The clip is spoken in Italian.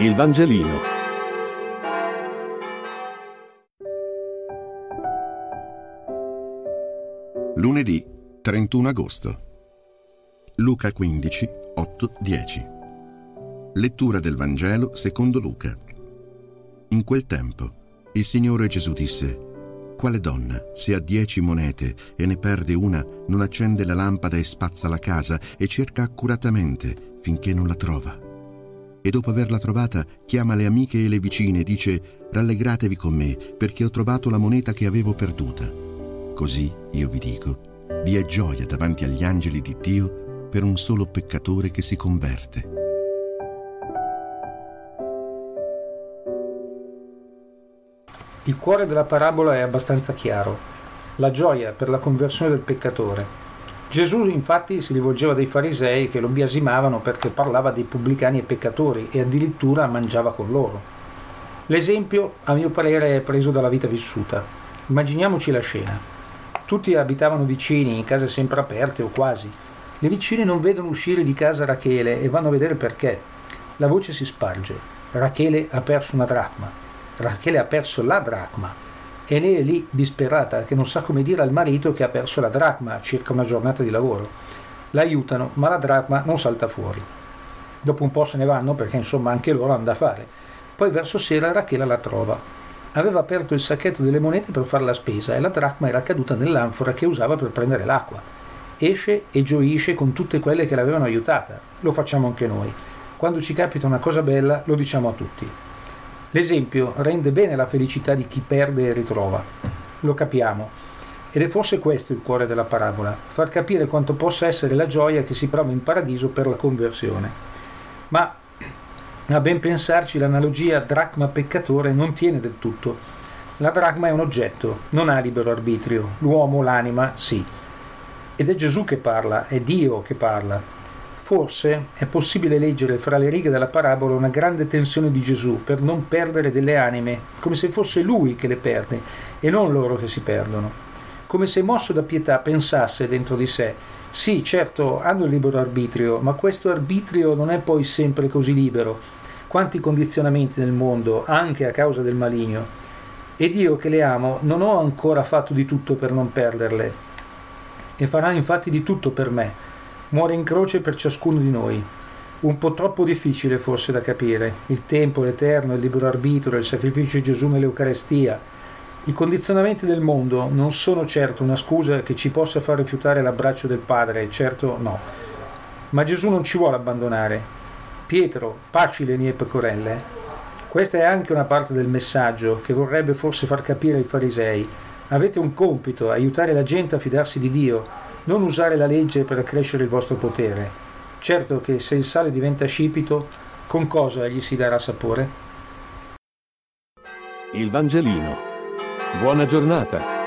Il Vangelino. Lunedì 31 agosto. Luca 15, 8, 10. Lettura del Vangelo secondo Luca. In quel tempo il Signore Gesù disse, Quale donna, se ha dieci monete e ne perde una, non accende la lampada e spazza la casa e cerca accuratamente finché non la trova? E dopo averla trovata chiama le amiche e le vicine e dice rallegratevi con me perché ho trovato la moneta che avevo perduta. Così, io vi dico, vi è gioia davanti agli angeli di Dio per un solo peccatore che si converte. Il cuore della parabola è abbastanza chiaro. La gioia per la conversione del peccatore Gesù infatti si rivolgeva dei farisei che lo biasimavano perché parlava dei pubblicani e peccatori e addirittura mangiava con loro. L'esempio, a mio parere, è preso dalla vita vissuta. Immaginiamoci la scena. Tutti abitavano vicini, in case sempre aperte o quasi. Le vicine non vedono uscire di casa Rachele e vanno a vedere perché. La voce si sparge. Rachele ha perso una dracma. Rachele ha perso la dracma e lei è lì disperata che non sa come dire al marito che ha perso la dracma circa una giornata di lavoro. L'aiutano, ma la dracma non salta fuori. Dopo un po' se ne vanno perché insomma anche loro hanno da fare. Poi verso sera Rachele la trova. Aveva aperto il sacchetto delle monete per fare la spesa e la dracma era caduta nell'anfora che usava per prendere l'acqua. Esce e gioisce con tutte quelle che l'avevano aiutata. Lo facciamo anche noi. Quando ci capita una cosa bella lo diciamo a tutti. L'esempio rende bene la felicità di chi perde e ritrova. Lo capiamo. Ed è forse questo il cuore della parabola, far capire quanto possa essere la gioia che si prova in paradiso per la conversione. Ma a ben pensarci l'analogia dracma peccatore non tiene del tutto. La dracma è un oggetto, non ha libero arbitrio, l'uomo, l'anima, sì. Ed è Gesù che parla, è Dio che parla, Forse è possibile leggere fra le righe della parabola una grande tensione di Gesù per non perdere delle anime, come se fosse lui che le perde e non loro che si perdono. Come se mosso da pietà pensasse dentro di sé, sì, certo, hanno il libero arbitrio, ma questo arbitrio non è poi sempre così libero. Quanti condizionamenti nel mondo, anche a causa del maligno. Ed io che le amo non ho ancora fatto di tutto per non perderle. E farà infatti di tutto per me muore in croce per ciascuno di noi. Un po' troppo difficile forse da capire. Il tempo, l'eterno, il libero arbitrio, il sacrificio di Gesù nell'Eucarestia. I condizionamenti del mondo non sono certo una scusa che ci possa far rifiutare l'abbraccio del Padre, certo no. Ma Gesù non ci vuole abbandonare. Pietro, paci le mie pecorelle. Questa è anche una parte del messaggio che vorrebbe forse far capire ai farisei. Avete un compito, aiutare la gente a fidarsi di Dio, non usare la legge per accrescere il vostro potere. Certo che se il sale diventa scipito, con cosa gli si darà sapore? Il Vangelino. Buona giornata.